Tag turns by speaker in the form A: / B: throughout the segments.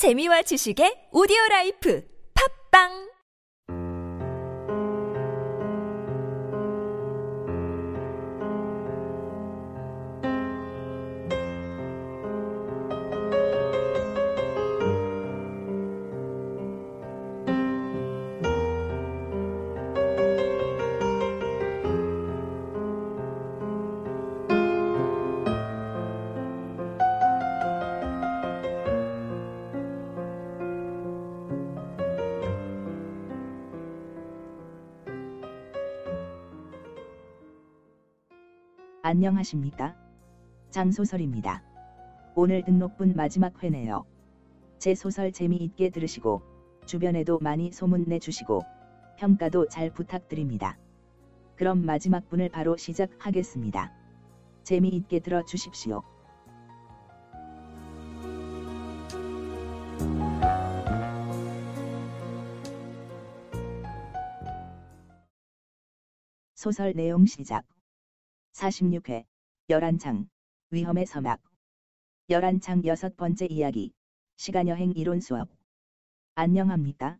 A: 재미와 지식의 오디오 라이프. 팝빵
B: 안녕하십니까? 장소설입니다. 오늘 등록분 마지막 회네요. 제 소설 재미있게 들으시고 주변에도 많이 소문 내 주시고 평가도 잘 부탁드립니다. 그럼 마지막 분을 바로 시작하겠습니다. 재미있게 들어주십시오. 소설 내용 시작 46회 열한창 위험의 서막 열한창 여섯 번째 이야기 시간여행 이론 수업 안녕합니까?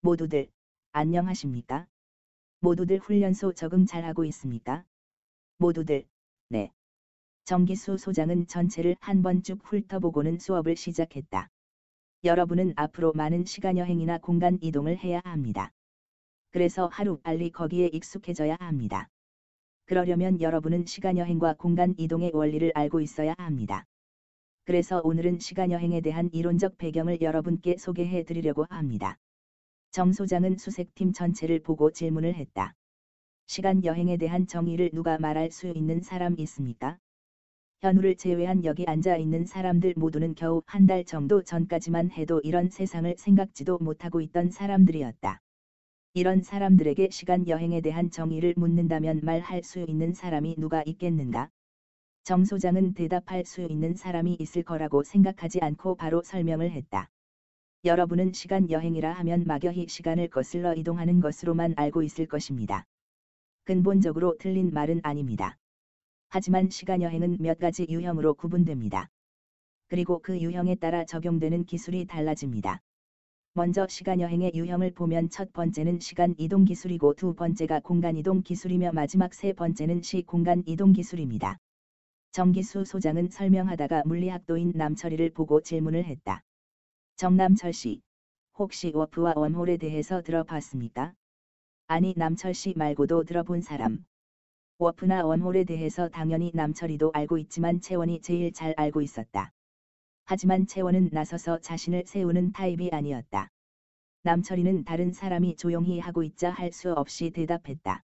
B: 모두들 안녕하십니까? 모두들 훈련소 적응 잘하고 있습니까? 모두들 네. 정기수 소장은 전체를 한 번 쭉 훑어보고는 수업을 시작했다. 여러분은 앞으로 많은 시간여행이나 공간 이동을 해야 합니다. 그래서 하루 빨리 거기에 익숙해져야 합니다. 그러려면 여러분은 시간여행과 공간 이동의 원리를 알고 있어야 합니다. 그래서 오늘은 시간여행에 대한 이론적 배경을 여러분께 소개해 드리려고 합니다. 정 소장은 수색팀 전체를 보고 질문을 했다. 시간여행에 대한 정의를 누가 말할 수 있는 사람 있습니까? 현우를 제외한 여기 앉아 있는 사람들 모두는 겨우 한 달 정도 전까지만 해도 이런 세상을 생각지도 못하고 있던 사람들이었다. 이런 사람들에게 시간 여행에 대한 정의를 묻는다면 말할 수 있는 사람이 누가 있겠는가? 정 소장은 대답할 수 있는 사람이 있을 거라고 생각하지 않고 바로 설명을 했다. 여러분은 시간 여행이라 하면 막연히 시간을 거슬러 이동하는 것으로만 알고 있을 것입니다. 근본적으로 틀린 말은 아닙니다. 하지만 시간 여행은 몇 가지 유형으로 구분됩니다. 그리고 그 유형에 따라 적용되는 기술이 달라집니다. 먼저 시간여행의 유형을 보면 첫 번째는 시간 이동 기술이고 두 번째가 공간 이동 기술이며 마지막 세 번째는 시 공간 이동 기술입니다. 정기수 소장은 설명하다가 물리학도인 남철이를 보고 질문을 했다. 정남철 씨, 혹시 워프와 원홀에 대해서 들어봤습니까? 아니 남철 씨 말고도 들어본 사람. 워프나 원홀에 대해서 당연히 남철이도 알고 있지만 채원이 제일 잘 알고 있었다. 하지만 채원은 나서서 자신을 세우는 타입이 아니었다. 남철이는 다른 사람이 조용히 하고 있자 할 수 없이 대답했다.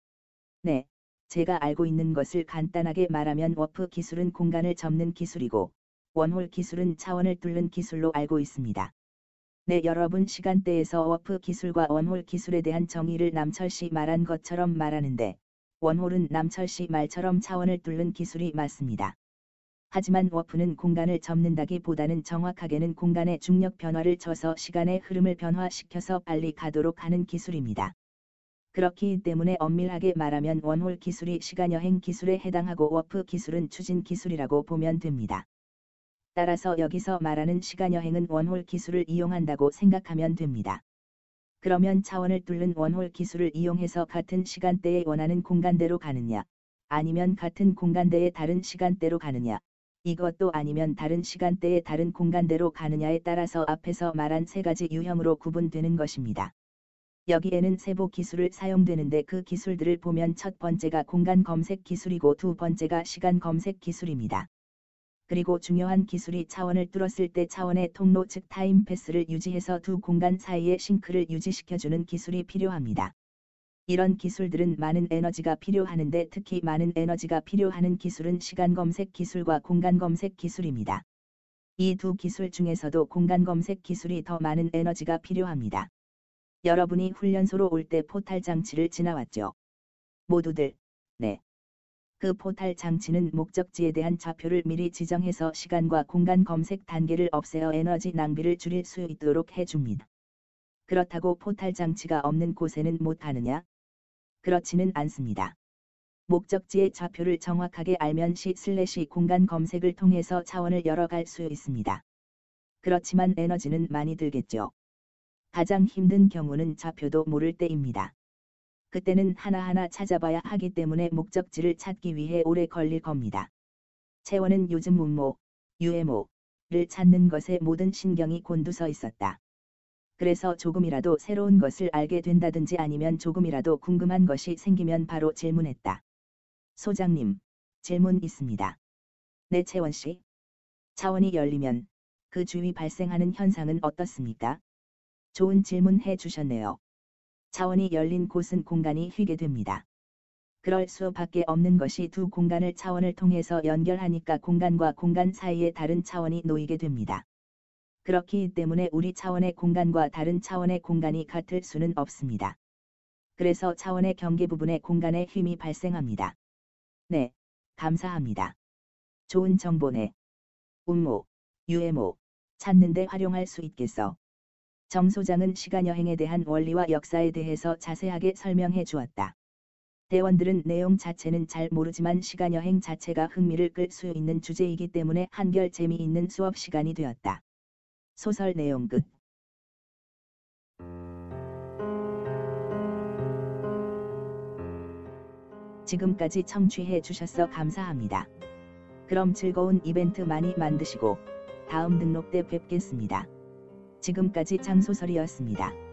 B: 네, 제가 알고 있는 것을 간단하게 말하면 워프 기술은 공간을 접는 기술이고, 웜홀 기술은 차원을 뚫는 기술로 알고 있습니다. 네, 여러분 시간대에서 워프 기술과 웜홀 기술에 대한 정의를 남철 씨 말한 것처럼 말하는데, 웜홀은 남철 씨 말처럼 차원을 뚫는 기술이 맞습니다. 하지만 워프는 공간을 접는다기 보다는 정확하게는 공간의 중력 변화를 줘서 시간의 흐름을 변화시켜서 빨리 가도록 하는 기술입니다. 그렇기 때문에 엄밀하게 말하면 웜홀 기술이 시간여행 기술에 해당하고 워프 기술은 추진 기술이라고 보면 됩니다. 따라서 여기서 말하는 시간여행은 웜홀 기술을 이용한다고 생각하면 됩니다. 그러면 차원을 뚫는 웜홀 기술을 이용해서 같은 시간대에 원하는 공간대로 가느냐, 아니면 같은 공간대에 다른 시간대로 가느냐, 이것도 아니면 다른 시간대에 다른 공간대로 가느냐에 따라서 앞에서 말한 세 가지 유형으로 구분되는 것입니다. 여기에는 세부 기술을 사용되는데 그 기술들을 보면 첫 번째가 공간 검색 기술이고 두 번째가 시간 검색 기술입니다. 그리고 중요한 기술이 차원을 뚫었을 때 차원의 통로 즉 타임 패스를 유지해서 두 공간 사이의 싱크를 유지시켜주는 기술이 필요합니다. 이런 기술들은 많은 에너지가 필요하는데 특히 많은 에너지가 필요하는 기술은 시간 검색 기술과 공간 검색 기술입니다. 이 두 기술 중에서도 공간 검색 기술이 더 많은 에너지가 필요합니다. 여러분이 훈련소로 올 때 포탈 장치를 지나왔죠. 모두들, 네. 그 포탈 장치는 목적지에 대한 좌표를 미리 지정해서 시간과 공간 검색 단계를 없애어 에너지 낭비를 줄일 수 있도록 해줍니다. 그렇다고 포탈 장치가 없는 곳에는 못 가느냐? 그렇지는 않습니다. 목적지의 좌표를 정확하게 알면 시 슬래시 공간 검색을 통해서 차원을 열어갈 수 있습니다. 그렇지만 에너지는 많이 들겠죠. 가장 힘든 경우는 좌표도 모를 때입니다. 그때는 하나하나 찾아봐야 하기 때문에 목적지를 찾기 위해 오래 걸릴 겁니다. 채원은 요즘 운모, 유해모를 찾는 것에 모든 신경이 곤두서 있었다. 그래서 조금이라도 새로운 것을 알게 된다든지 아니면 조금이라도 궁금한 것이 생기면 바로 질문했다. 소장님, 질문 있습니다. 네, 채원 씨. 차원이 열리면 그 주위 발생하는 현상은 어떻습니까? 좋은 질문 해 주셨네요. 차원이 열린 곳은 공간이 휘게 됩니다. 그럴 수밖에 없는 것이 두 공간을 차원을 통해서 연결하니까 공간과 공간 사이에 다른 차원이 놓이게 됩니다. 그렇기 때문에 우리 차원의 공간과 다른 차원의 공간이 같을 수는 없습니다. 그래서 차원의 경계 부분에 공간의 힘이 발생합니다. 네, 감사합니다. 좋은 정보네. 운모, 유해모, 찾는데 활용할 수 있겠어. 정 소장은 시간여행에 대한 원리와 역사에 대해서 자세하게 설명해 주었다. 대원들은 내용 자체는 잘 모르지만 시간여행 자체가 흥미를 끌 수 있는 주제이기 때문에 한결 재미있는 수업 시간이 되었다. 소설 내용 끝. 지금까지 청취해 주셔서 감사합니다. 그럼 즐거운 이벤트 많이 만드시고 다음 등록 때 뵙겠습니다. 지금까지 장소설이었습니다.